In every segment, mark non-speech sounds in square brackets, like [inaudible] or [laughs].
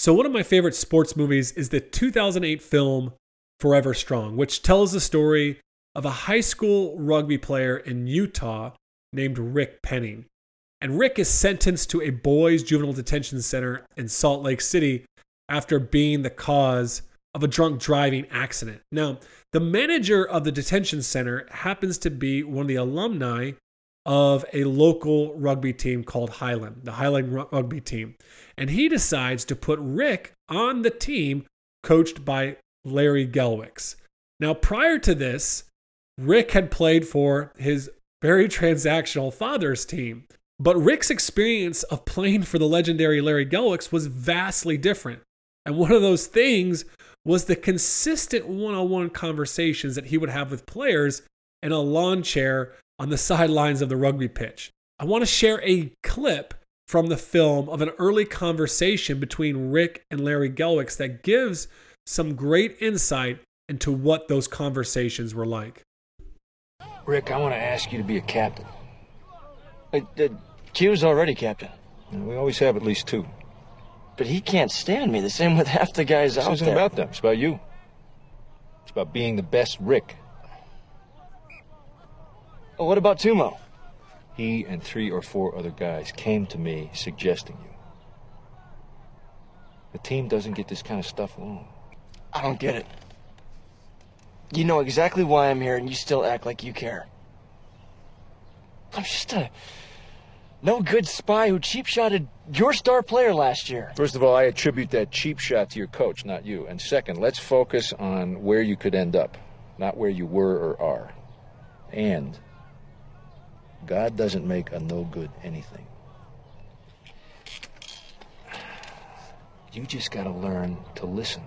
So, one of my favorite sports movies is the 2008 film Forever Strong, which tells the story of a high school rugby player in Utah named Rick Penning. And Rick is sentenced to a boys' juvenile detention center in Salt Lake City after being the cause of a drunk driving accident. Now, the manager of the detention center happens to be one of the alumni of a local rugby team called Highland, the Highland rugby team. And he decides to put Rick on the team coached by Larry Gelwix. Now, prior to this, Rick had played for his very transactional father's team. But Rick's experience of playing for the legendary Larry Gelwix was vastly different. And one of those things was the consistent one on one conversations that he would have with players in a lawn chair on the sidelines of the rugby pitch. I want to share a clip from the film of an early conversation between Rick and Larry Gelwix that gives some great insight into what those conversations were like. Rick, I want to ask you to be a captain. Uh, uh, Q's already captain. we always have at least two. But he can't stand me, the same with half the guys this out isn't there. about them, it's about you. It's about being the best Rick. Well, what about Tumo? He and three or four other guys came to me suggesting you. The team doesn't get this kind of stuff alone. I don't get it. You know exactly why I'm here, and you still act like you care. I'm just a no good spy who cheap shotted your star player last year. First of all, I attribute that cheap shot to your coach, not you. And second, let's focus on where you could end up, not where you were or are. And God doesn't make a no good anything. You just got to learn to listen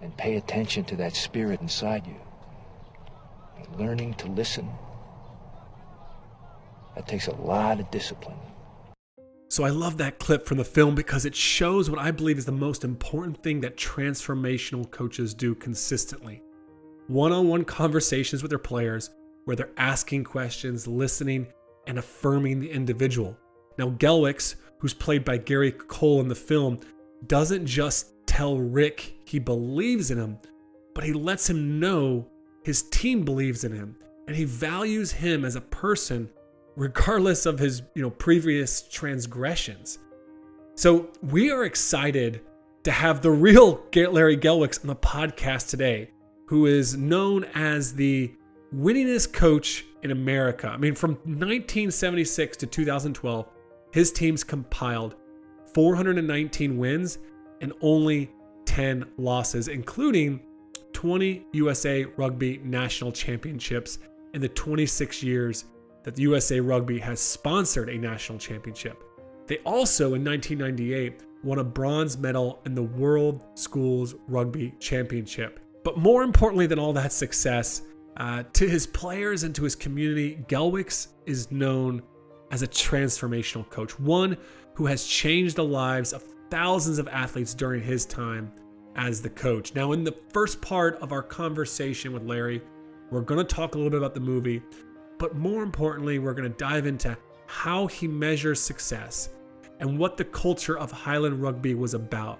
and pay attention to that spirit inside you. Learning to listen, that takes a lot of discipline. So I love that clip from the film because it shows what I believe is the most important thing that transformational coaches do consistently. One on one conversations with their players where they're asking questions, listening, and affirming the individual. Now, Gelwix, who's played by Gary Cole in the film, doesn't just tell Rick he believes in him, but he lets him know his team believes in him and he values him as a person regardless of his, you know, previous transgressions. So, we are excited to have the real Larry Gelwix on the podcast today, who is known as the winningest coach in America. I mean, from 1976 to 2012, his teams compiled 419 wins and only 10 losses, including 20 USA Rugby National Championships in the 26 years that the USA Rugby has sponsored a national championship. They also, in 1998, won a bronze medal in the World Schools Rugby Championship. But more importantly than all that success, uh, to his players and to his community, Gelwix is known as a transformational coach, one who has changed the lives of thousands of athletes during his time as the coach. Now, in the first part of our conversation with Larry, we're going to talk a little bit about the movie, but more importantly, we're going to dive into how he measures success and what the culture of Highland Rugby was about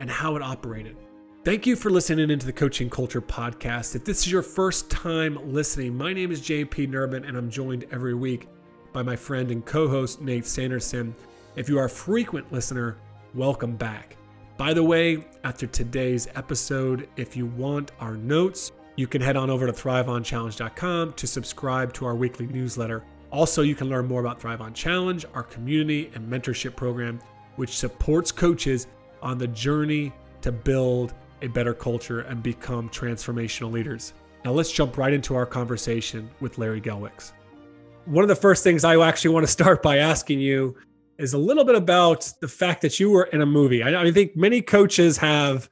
and how it operated. Thank you for listening into the Coaching Culture Podcast. If this is your first time listening, my name is JP Nerbun, and I'm joined every week by my friend and co host Nate Sanderson. If you are a frequent listener, welcome back. By the way, after today's episode, if you want our notes, you can head on over to thriveonchallenge.com to subscribe to our weekly newsletter. Also, you can learn more about Thrive On Challenge, our community and mentorship program, which supports coaches on the journey to build a better culture and become transformational leaders. Now, let's jump right into our conversation with Larry Gelwix. One of the first things I actually want to start by asking you is a little bit about the fact that you were in a movie. I, I think many coaches have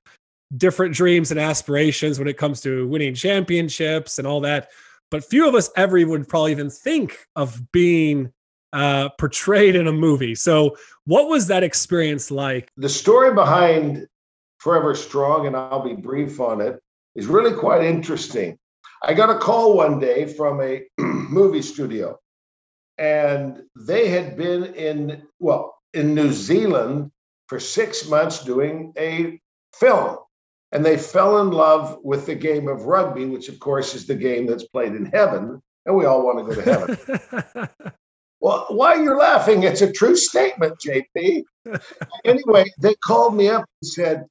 different dreams and aspirations when it comes to winning championships and all that, but few of us ever would probably even think of being uh, portrayed in a movie. So, what was that experience like? The story behind Forever Strong, and I'll be brief on it, is really quite interesting. I got a call one day from a [clears throat] movie studio and they had been in well in New Zealand for six months doing a film. And they fell in love with the game of rugby, which, of course, is the game that's played in heaven. And we all want to go to heaven. [laughs] well, why you're laughing? It's a true statement, JP. [laughs] anyway, they called me up and said,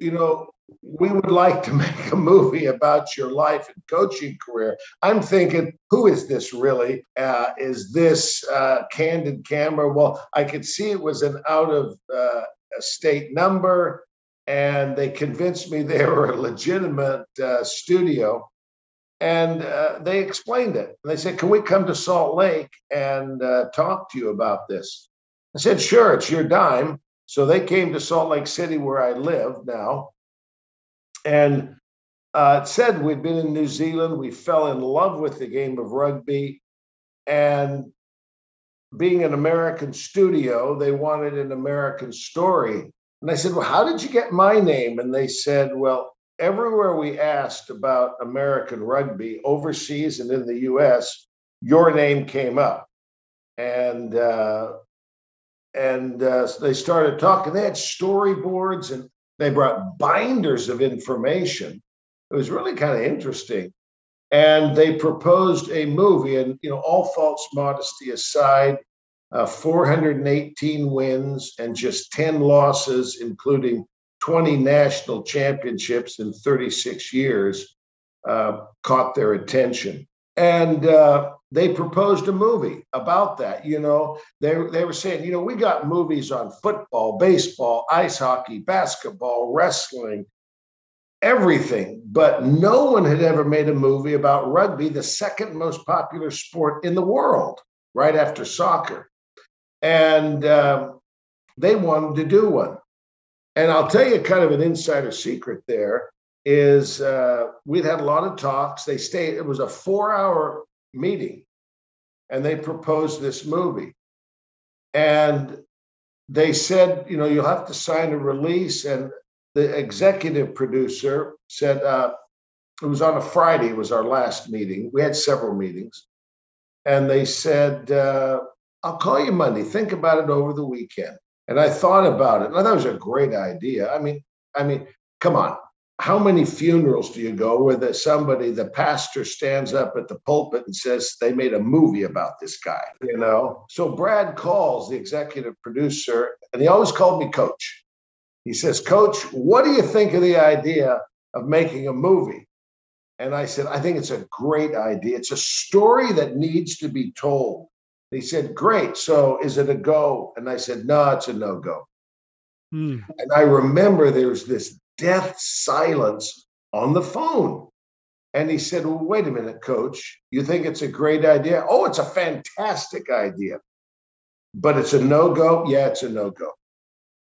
you know, we would like to [laughs] make a movie about your life and coaching career. I'm thinking, who is this really? Uh, is this uh, candid camera? Well, I could see it was an out of uh, state number, and they convinced me they were a legitimate uh, studio. And uh, they explained it. They said, Can we come to Salt Lake and uh, talk to you about this? I said, Sure, it's your dime. So they came to Salt Lake City, where I live now and uh, said we'd been in New Zealand. We fell in love with the game of rugby. And being an American studio, they wanted an American story. And I said, Well, how did you get my name? And they said, Well, everywhere we asked about American rugby, overseas and in the US, your name came up. And uh, and uh, they started talking. They had storyboards and they brought binders of information. It was really kind of interesting. And they proposed a movie, and you know, all false modesty aside, uh, 418 wins and just 10 losses, including 20 national championships in 36 years, uh, caught their attention. And uh, they proposed a movie about that. You know, they, they were saying, you know, we got movies on football, baseball, ice hockey, basketball, wrestling, everything, but no one had ever made a movie about rugby, the second most popular sport in the world, right after soccer. And um, they wanted to do one. And I'll tell you kind of an insider secret there is uh, we'd had a lot of talks. They stayed, it was a four hour meeting and they proposed this movie. And they said, you know, you'll have to sign a release. And the executive producer said, uh, it was on a Friday, was our last meeting. We had several meetings. And they said, uh, I'll call you Monday. Think about it over the weekend. And I thought about it. And it was a great idea. I mean, I mean, come on how many funerals do you go where the, somebody, the pastor stands up at the pulpit and says they made a movie about this guy, you know? So Brad calls the executive producer, and he always called me coach. He says, Coach, what do you think of the idea of making a movie? And I said, I think it's a great idea. It's a story that needs to be told. he said, Great. So is it a go? And I said, No, it's a no go. Hmm. And I remember there was this death silence on the phone. And he said, Well, wait a minute, coach. You think it's a great idea? Oh, it's a fantastic idea. But it's a no go? Yeah, it's a no go.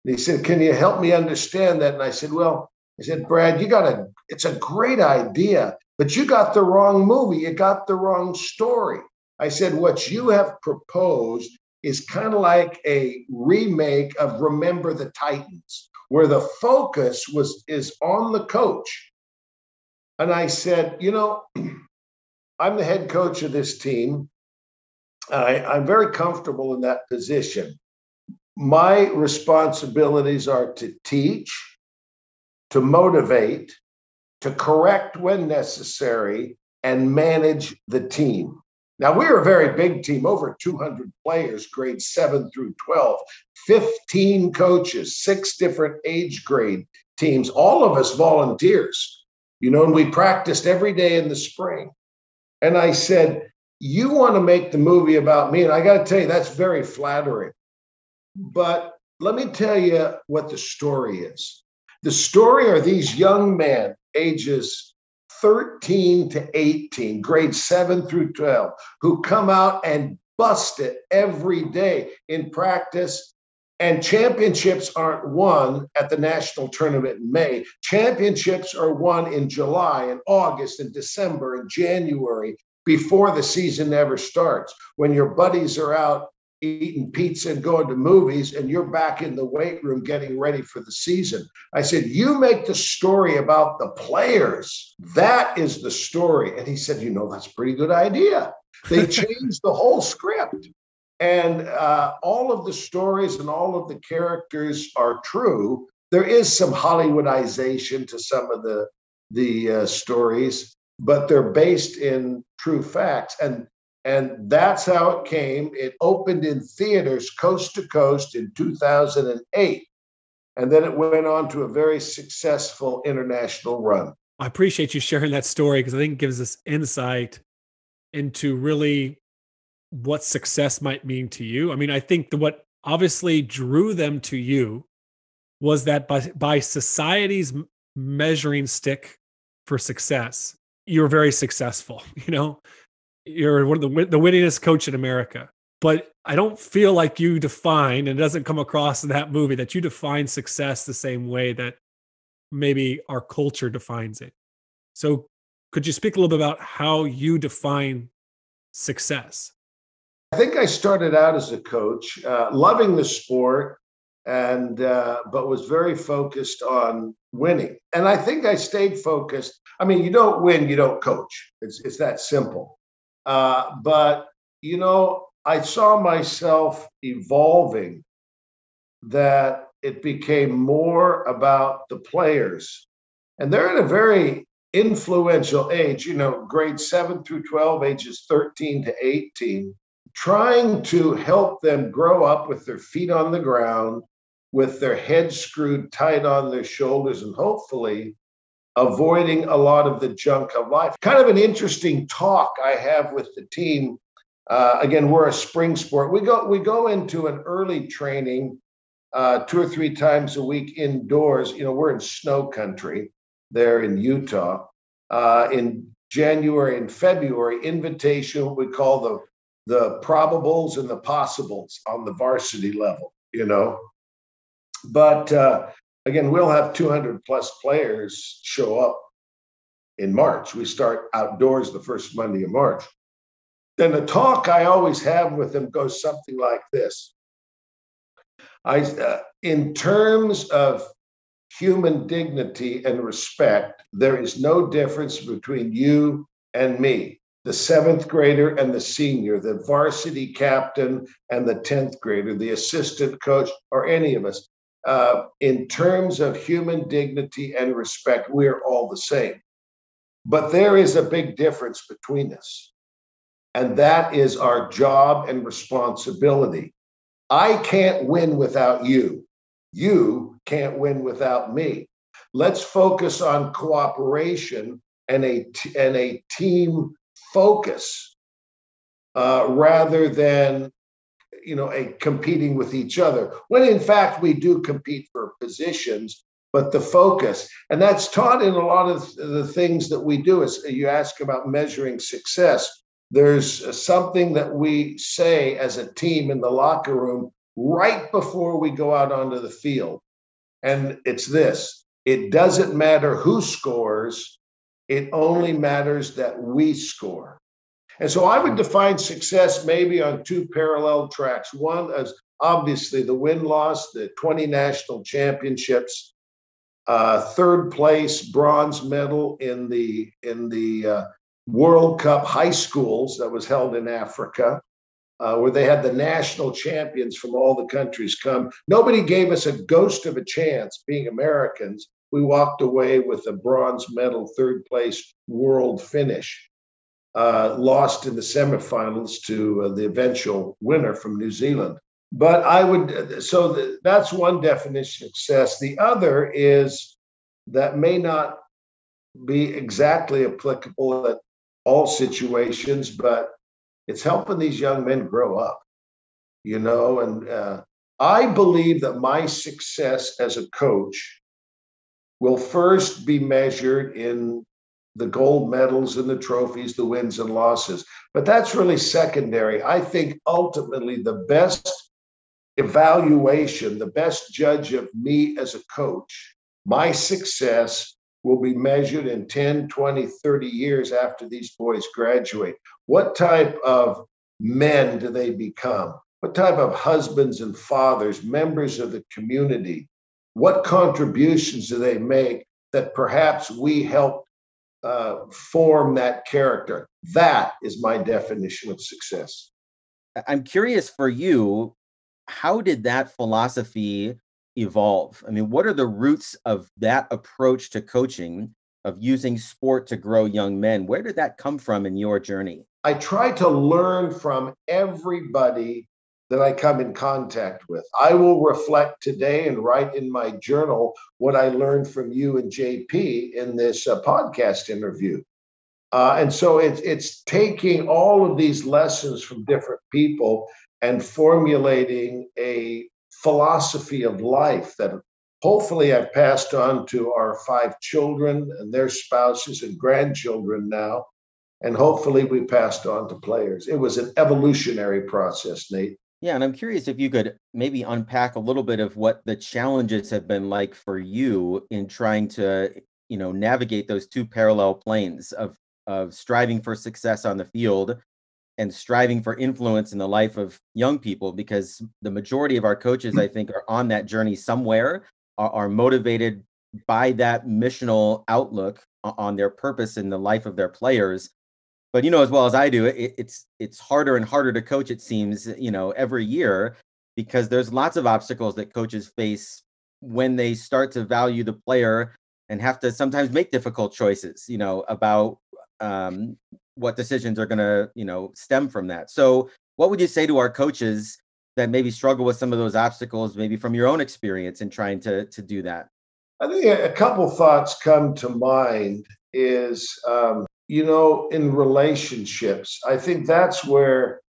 he said, Can you help me understand that? And I said, Well, I said, Brad, you got a, it's a great idea, but you got the wrong movie. You got the wrong story. I said, What you have proposed is kind of like a remake of Remember the Titans where the focus was is on the coach. And I said, you know, [clears throat] I'm the head coach of this team. I, I'm very comfortable in that position. My responsibilities are to teach, to motivate, to correct when necessary, and manage the team. Now, we're a very big team, over 200 players, grades 7 through 12, 15 coaches, six different age grade teams, all of us volunteers, you know, and we practiced every day in the spring. And I said, You want to make the movie about me? And I got to tell you, that's very flattering. But let me tell you what the story is. The story are these young men, ages 13 to 18, grades 7 through 12, who come out and bust it every day in practice. And championships aren't won at the national tournament in May. Championships are won in July and August and December and January before the season ever starts. When your buddies are out eating pizza and going to movies and you're back in the weight room getting ready for the season. I said, You make the story about the players. That is the story. And he said, You know, that's a pretty good idea. They [laughs] changed the whole script. And uh, all of the stories and all of the characters are true. There is some Hollywoodization to some of the the uh, stories, but they're based in true facts. And and that's how it came. It opened in theaters coast to coast in 2008. And then it went on to a very successful international run. I appreciate you sharing that story because I think it gives us insight into really what success might mean to you. I mean, I think that what obviously drew them to you was that by, by society's measuring stick for success, you're very successful. [laughs] You know, you're one of the the winningest coach in America. But I don't feel like you define, and it doesn't come across in that movie that you define success the same way that maybe our culture defines it. So, could you speak a little bit about how you define success? I think I started out as a coach, uh, loving the sport, and uh, but was very focused on winning. And I think I stayed focused. I mean, you don't win, you don't coach. It's it's that simple. Uh, but you know, I saw myself evolving. That it became more about the players, and they're at a very influential age. You know, grade seven through twelve, ages thirteen to eighteen trying to help them grow up with their feet on the ground, with their heads screwed tight on their shoulders, and hopefully avoiding a lot of the junk of life. Kind of an interesting talk I have with the team. Uh, again, we're a spring sport. We go we go into an early training uh, two or three times a week indoors. You know, we're in snow country there in Utah. Uh, in January and February, invitation we call the the probables and the possibles on the varsity level. You know, but uh, again, we'll have 200 plus players show up in March. We start outdoors the first Monday of March. Then the talk I always have with them goes something like this. I, uh, in terms of human dignity and respect, there is no difference between you and me, the seventh grader and the senior, the varsity captain and the 10th grader, the assistant coach, or any of us uh, in terms of human dignity and respect, we're all the same. But there is a big difference between us. And that is our job and responsibility. I can't win without you. You can't win without me. Let's focus on cooperation and a, and a team focus uh, rather than you know, a competing with each other. When in fact we do compete for positions, but the focus, and that's taught in a lot of the things that we do. Is you ask about measuring success. There's something that we say as a team in the locker room right before we go out onto the field. And it's this it doesn't matter who scores, it only matters that we score. And so I would define success maybe on two parallel tracks. One is obviously the win loss, the 20 national championships, uh, third place bronze medal in the in the uh, World Cup high schools that was held in Africa, uh, where they had the national champions from all the countries come. Nobody gave us a ghost of a chance being Americans. We walked away with a bronze medal, third place world finish uh, lost in the semifinals to uh, the eventual winner from New Zealand. But I would, so the, that's one definition of success. The other is that may not be exactly applicable at all situations, but it's helping these young men grow up, you know. And uh, I believe that my success as a coach will first be measured in the gold medals and the trophies, the wins and losses. But that's really secondary. I think ultimately the best evaluation, the best judge of me as a coach, my success will be measured in 10, 20, 30 years after these boys graduate. What type of men do they become? What type of husbands and fathers, members of the community? What contributions do they make that perhaps we helped uh, form that character. That is my definition of success. I'm curious for you, how did that philosophy evolve? I mean, what are the roots of that approach to coaching, of using sport to grow young men? Where did that come from in your journey? I try to learn from everybody that I come in contact with. I will reflect today and write in my journal what I learned from you and JP in this uh, podcast interview. Uh, and so it's it's taking all of these lessons from different people and formulating a philosophy of life that hopefully I've passed on to our five children and their spouses and grandchildren now. And hopefully we passed on to players. It was an evolutionary process, Nate. Yeah, and I'm curious if you could maybe unpack a little bit of what the challenges have been like for you in trying to, you know, navigate those two parallel planes of of striving for success on the field and striving for influence in the life of young people because the majority of our coaches i mm. think are on that journey somewhere are, are motivated by that missional outlook on their purpose in the life of their players but you know as well as i do it, it's it's harder and harder to coach it seems you know every year because there's lots of obstacles that coaches face when they start to value the player and have to sometimes make difficult choices you know about um, what decisions are going to you know stem from that. So what would you say to our coaches that maybe struggle with some of those obstacles maybe from your own experience in trying to to do that? I think a couple thoughts come to mind is um, you know in relationships i think that's where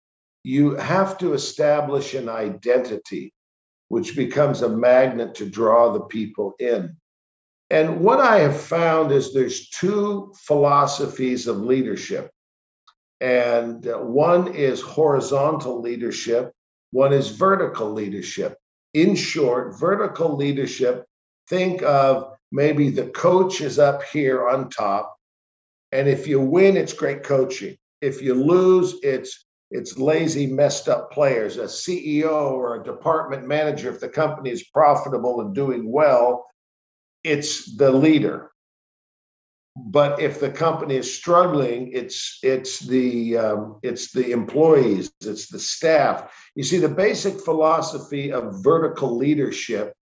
you have to establish an identity which becomes a magnet to draw the people in and what I have found is there's two philosophies of leadership. And uh, one is horizontal leadership, one is vertical leadership. In short, vertical leadership, think of maybe the coach is up here on top. And if you win, it's great coaching. If you lose, it's it's lazy, messed up players. A CEO or a department manager, if the company is profitable and doing well, it's the leader. But if the company is struggling, it's it's the um, it's the employees, it's the staff. You see, the basic philosophy of vertical leadership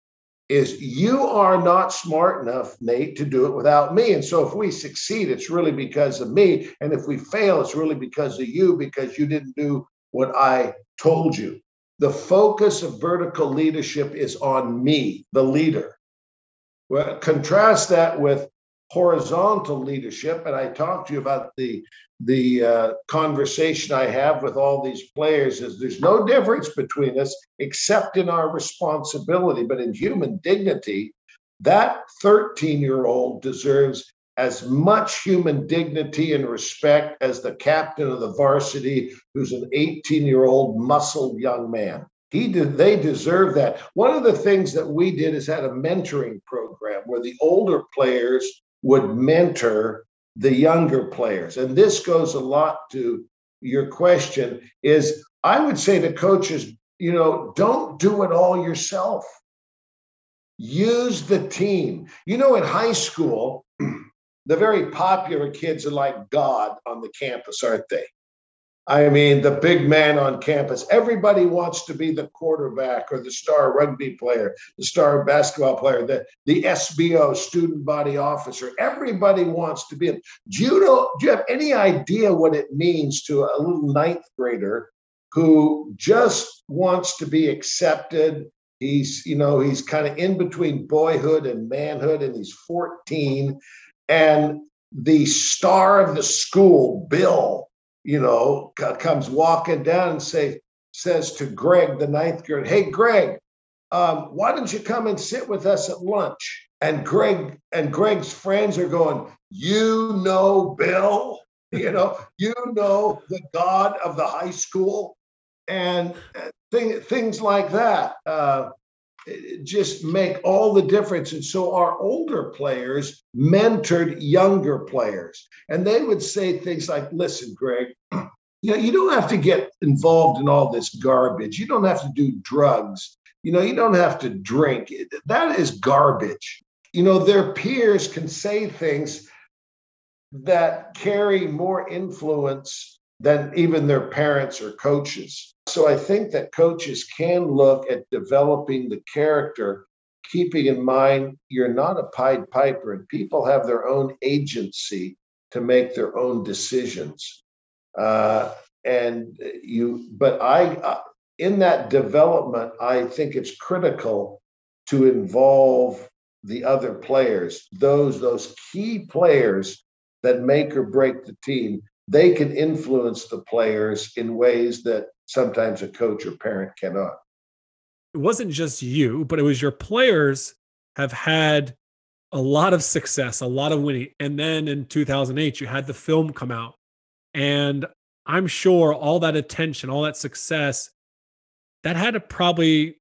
is you are not smart enough, Nate, to do it without me. And so if we succeed, it's really because of me. And if we fail, it's really because of you, because you didn't do what I told you. The focus of vertical leadership is on me, the leader. Well, contrast that with horizontal leadership, and I talked to you about the the uh, conversation I have with all these players is there's no difference between us except in our responsibility, but in human dignity, that 13 year old deserves as much human dignity and respect as the captain of the varsity, who's an 18 year old muscled young man. He did, they deserve that. One of the things that we did is had a mentoring program where the older players would mentor the younger players. And this goes a lot to your question is I would say to coaches, you know, don't do it all yourself. Use the team. You know, in high school, [clears throat] the very popular kids are like God on the campus, aren't they? I mean, the big man on campus. Everybody wants to be the quarterback or the star rugby player, the star basketball player, the, the SBO, student body officer. Everybody wants to be it. Do you know, do you have any idea what it means to a little ninth grader who just wants to be accepted? He's, you know, he's kind of in between boyhood and manhood, and he's 14. And the star of the school, Bill, you know, comes walking down and say, says to Greg, the ninth grade, hey, Greg, um, why don't you come and sit with us at lunch? And Greg and Greg's friends are going, you know, Bill, [laughs] you know, you know, the God of the high school and uh, thing, things like that. Uh, just make all the difference. And so our older players mentored younger players, and they would say things like, "Listen, Greg." [clears throat] You know, you don't have to get involved in all this garbage. You don't have to do drugs. You know, you don't have to drink. That is garbage. You know, their peers can say things that carry more influence than even their parents or coaches. So I think that coaches can look at developing the character, keeping in mind you're not a Pied Piper and people have their own agency to make their own decisions. Uh, and you, but I, uh, in that development, I think it's critical to involve the other players, those those key players that make or break the team. They can influence the players in ways that sometimes a coach or parent cannot. It wasn't just you, but it was your players have had a lot of success, a lot of winning. And then in 2008, you had the film come out. And I'm sure all that attention, all that success, that had to probably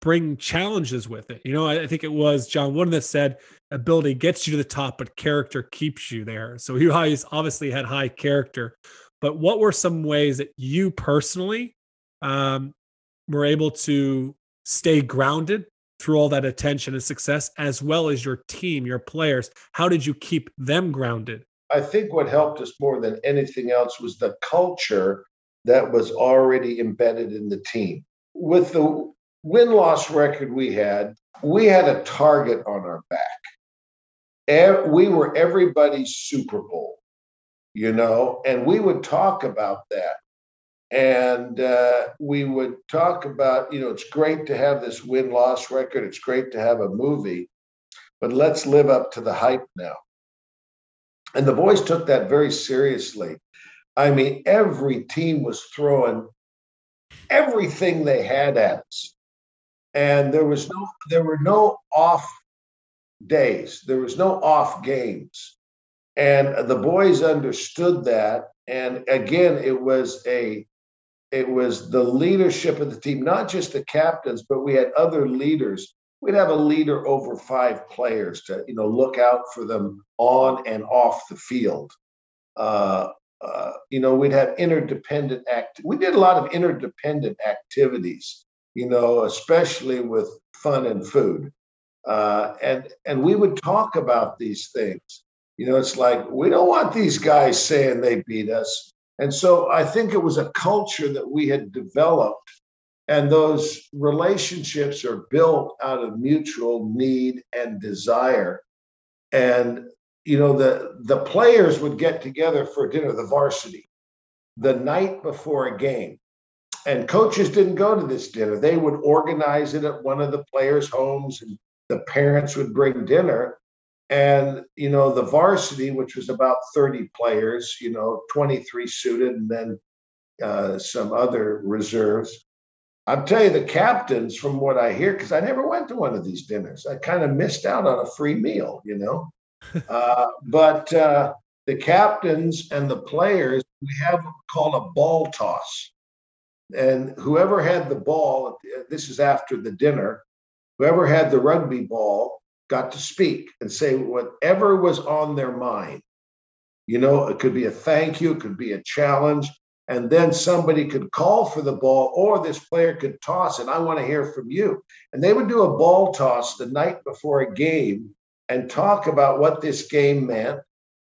bring challenges with it. You know, I, think it was John Wooden that said ability gets you to the top, but character keeps you there. So always [laughs] obviously had high character. But what were some ways that you personally um, were able to stay grounded through all that attention and success, as well as your team, your players? How did you keep them grounded? I think what helped us more than anything else was the culture that was already embedded in the team. With the win loss record we had, we had a target on our back. We were everybody's Super Bowl, you know, and we would talk about that. And uh, we would talk about, you know, it's great to have this win loss record. It's great to have a movie, but let's live up to the hype now. And the boys took that very seriously. I mean, every team was throwing everything they had at us and there was no there were no off days there was no off games and the boys understood that and again it was a it was the leadership of the team not just the captains but we had other leaders we'd have a leader over five players to you know look out for them on and off the field uh, uh, you know we'd have interdependent act we did a lot of interdependent activities you know, especially with fun and food. Uh, and and we would talk about these things. You know, it's like we don't want these guys saying they beat us. And so I think it was a culture that we had developed, and those relationships are built out of mutual need and desire. And you know, the the players would get together for dinner, the varsity, the night before a game and coaches didn't go to this dinner. They would organize it at one of the players' homes, and the parents would bring dinner. And you know, the varsity, which was about 30 players, you know, 23 suited, and then uh, some other reserves. I'll tell you, the captains, from what I hear, because I never went to one of these dinners, I kind of missed out on a free meal, you know. [laughs] uh, but uh, the captains and the players, we have called a ball toss and whoever had the ball, this is after the dinner, whoever had the rugby ball got to speak and say whatever was on their mind. You know, it could be a thank you, it could be a challenge, and then somebody could call for the ball, or this player could toss it. I want to hear from you. And they would do a ball toss the night before a game and talk about what this game meant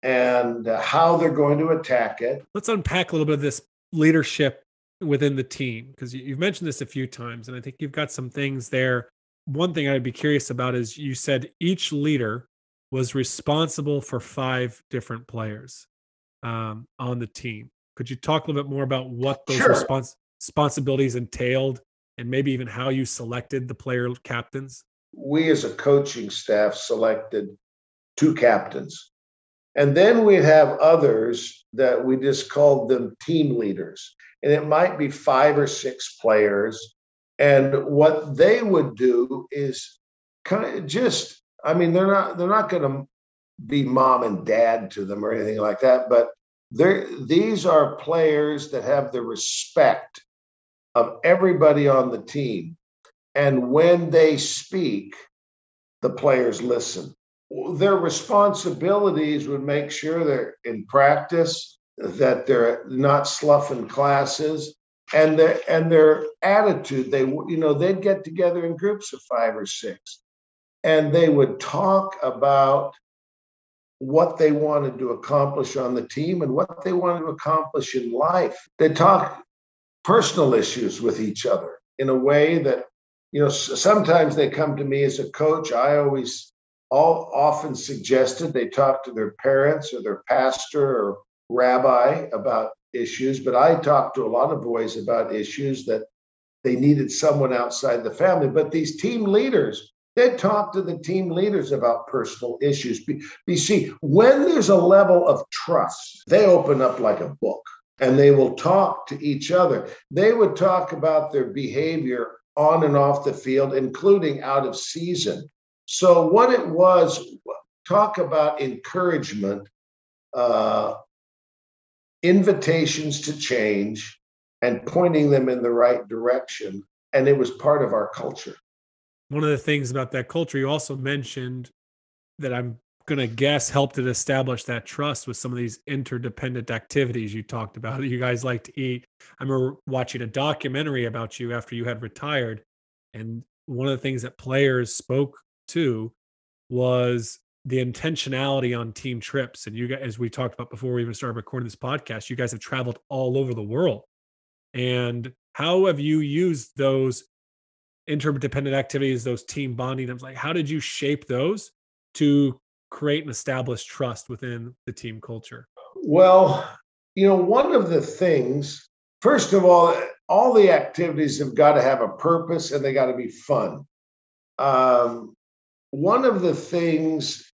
and uh, how they're going to attack it. Let's unpack a little bit of this leadership within the team because you've mentioned this a few times and i think you've got some things there one thing i'd be curious about is you said each leader was responsible for five different players um, on the team could you talk a little bit more about what those sure. respons- responsibilities entailed and maybe even how you selected the player captains we as a coaching staff selected two captains and then we'd have others that we just called them team leaders and it might be five or six players. And what they would do is kind of just, I mean, they're not they're not going to be mom and dad to them or anything like that, but they're these are players that have the respect of everybody on the team. And when they speak, the players listen. Their responsibilities would make sure they're in practice, that they're not sloughing classes and their and their attitude they you know they'd get together in groups of five or six and they would talk about what they wanted to accomplish on the team and what they wanted to accomplish in life they talk personal issues with each other in a way that, you know, sometimes they come to me as a coach. I always all often suggested they talk to their parents or their pastor or rabbi about issues, but I talked to a lot of boys about issues that they needed someone outside the family. But these team leaders, they talk to the team leaders about personal issues. You see, when there's a level of trust, they open up like a book and they will talk to each other. They would talk about their behavior on and off the field, including out of season. So, what it was, talk about encouragement, uh, invitations to change, and pointing them in the right direction. And it was part of our culture. One of the things about that culture you also mentioned that I'm going to guess helped it establish that trust with some of these interdependent activities you talked about. You guys like to eat. I remember watching a documentary about you after you had retired. And one of the things that players spoke to was the intentionality on team trips. And you guys, as we talked about before we even started recording this podcast, you guys have traveled all over the world. And how have you used those interdependent activities, those team bonding? Was like, how did you shape those to create and establish trust within the team culture? Well, you know, one of the things, first of all, all the activities have got to have a purpose and they got to be fun. Um, one of the things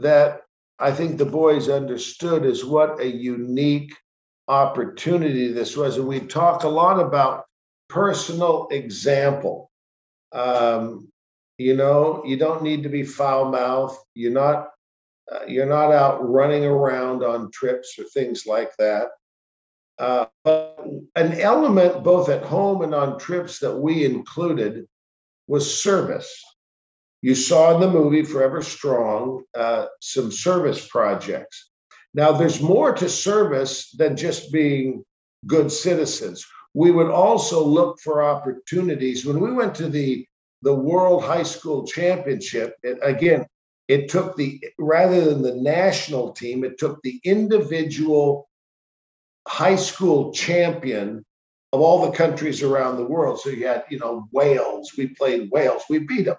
that I think the boys understood is what a unique opportunity this was. And we talk a lot about personal example. Um, you know, you don't need to be foul mouthed. You're not uh, you're not out running around on trips or things like that. Uh, but an element both at home and on trips that we included was service. You saw in the movie Forever Strong uh, some service projects. Now, there's more to service than just being good citizens. We would also look for opportunities. When we went to the the World High School Championship, it, again, it took the rather than the national team, it took the individual high school champion of all the countries around the world. So you had, you know, Wales. We played Wales. We beat them,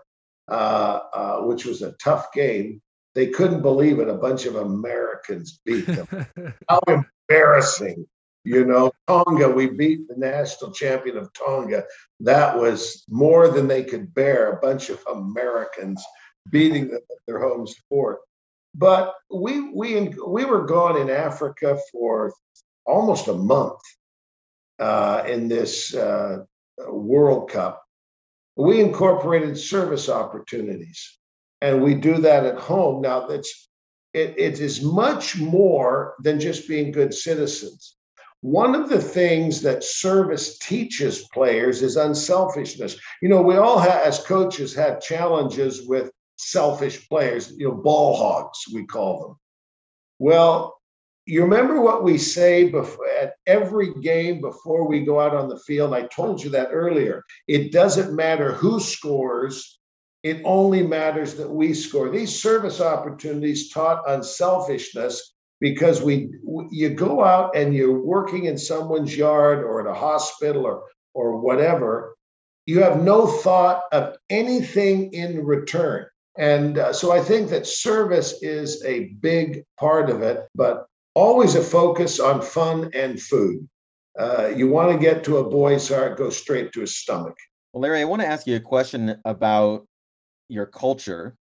which was a tough game. They couldn't believe it. A bunch of Americans beat them. [laughs] How embarrassing! You know, Tonga. We beat the national champion of Tonga. That was more than they could bear. A bunch of Americans beating them at their home sport. But we we we were gone in Africa for almost a month uh, in this uh, World Cup. We incorporated service opportunities, and we do that at home. Now that's it, it is much more than just being good citizens. One of the things that service teaches players is unselfishness. You know, we all have, as coaches, have challenges with selfish players, you know, ball hogs, we call them. Well, you remember what we say before, at every game before we go out on the field? I told you that earlier. It doesn't matter who scores, it only matters that we score. These service opportunities taught unselfishness because we you go out and you're working in someone's yard or at a hospital or or whatever you have no thought of anything in return and uh, so I think that service is a big part of it, but always a focus on fun and food. Uh, you want to get to a boy's heart, go straight to his stomach. Well, Larry, I want to ask you a question about your culture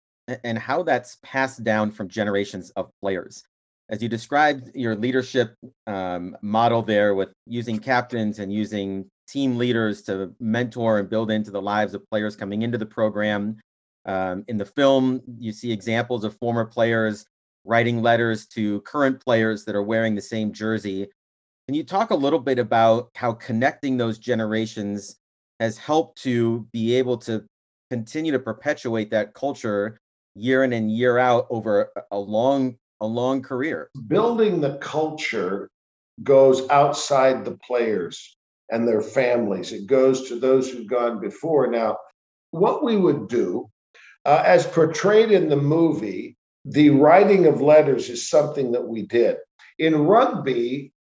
and how that's passed down from generations of players. As you described your leadership um, model there with using captains and using team leaders to mentor and build into the lives of players coming into the program, um, in the film, you see examples of former players writing letters to current players that are wearing the same jersey. Can you talk a little bit about how connecting those generations has helped to be able to continue to perpetuate that culture year in and year out over a long a long career? Building the culture goes outside the players and their families. It goes to those who've gone before. Now, what we would do uh, as portrayed in the movie, the writing of letters is something that we did. In rugby,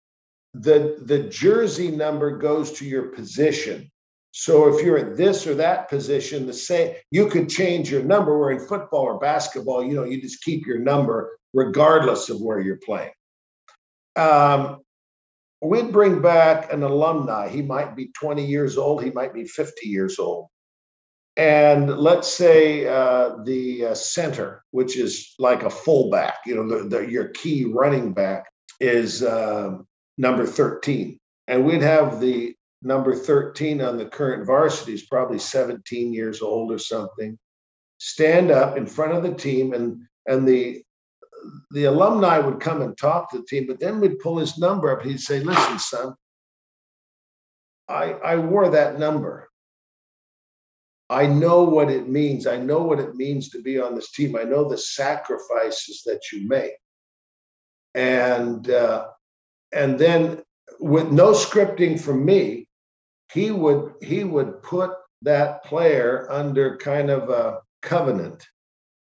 the the jersey number goes to your position. So if you're at this or that position, the same you could change your number. Where in football or basketball, you know, you just keep your number regardless of where you're playing. Um, we'd bring back an alumni. He might be 20 years old. He might be 50 years old. And let's say uh, the uh, center, which is like a fullback, you know, the, the, your key running back is uh, number 13. And we'd have the number 13 on the current varsity is probably 17 years old or something, stand up in front of the team and and the the alumni would come and talk to the team, but then we'd pull his number up. He'd say, listen, son, I I wore that number. I know what it means. I know what it means to be on this team. I know the sacrifices that you make. And uh, and then with no scripting from me, he would he would put that player under kind of a covenant.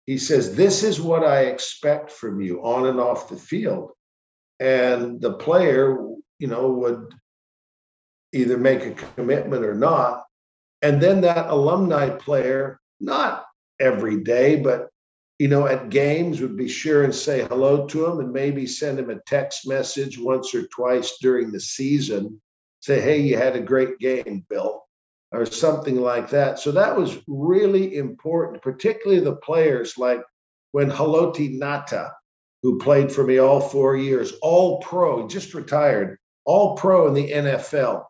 He says, "This is what I expect from you on and off the field," and the player, you know, would either make a commitment or not, and then that alumni player, not every day, but you know, at games would be sure and say hello to him and maybe send him a text message once or twice during the season say, hey, you had a great game, Bill, or something like that. So that was really important, particularly the players like when Haloti Ngata, who played for me all four years, all pro, just retired, all pro in the NFL.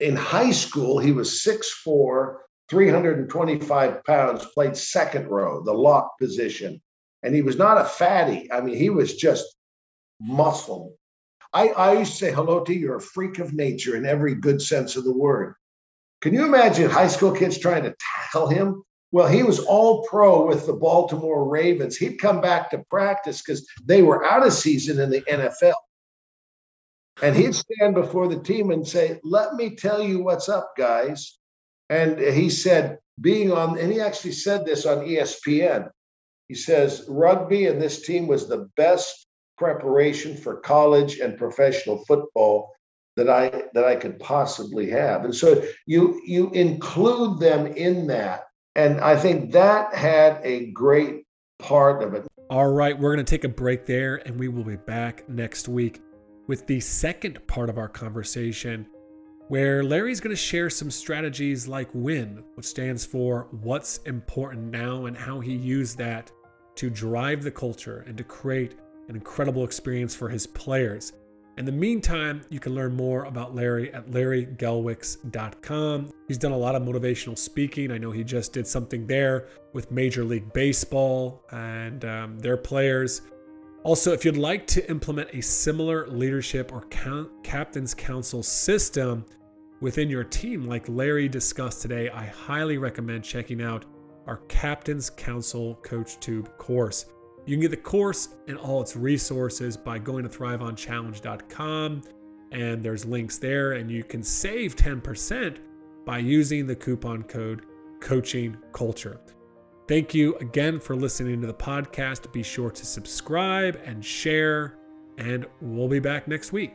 In high school, he was 6'4, 325 pounds, played second row, the lock position. And he was not a fatty. I mean, he was just muscle, I, I used to say, Haloti, you're a freak of nature in every good sense of the word. Can you imagine high school kids trying to tackle him? Well, he was all pro with the Baltimore Ravens. He'd come back to practice because they were out of season in the NFL. And he'd stand before the team and say, Let me tell you what's up, guys. And he said, being on, and he actually said this on ESPN. He says, rugby and this team was the best preparation for college and professional football that I that I could possibly have. And so you you include them in that. And I think that had a great part of it. All right, we're going to take a break there and we will be back next week with the second part of our conversation where Larry's going to share some strategies like WIN, which stands for what's important now and how he used that to drive the culture and to create an incredible experience for his players. In the meantime, you can learn more about Larry at larrygelwix.com. He's done a lot of motivational speaking. I know he just did something there with Major League Baseball and um, their players. Also, if you'd like to implement a similar leadership or captain's council system within your team, like Larry discussed today, I highly recommend checking out our Captain's Council Coach Tube course. You can get the course and all its resources by going to thriveonchallenge.com, and there's links there, and you can save 10% by using the coupon code Coaching Culture. Thank you again for listening to the podcast. Be sure to subscribe and share, and we'll be back next week.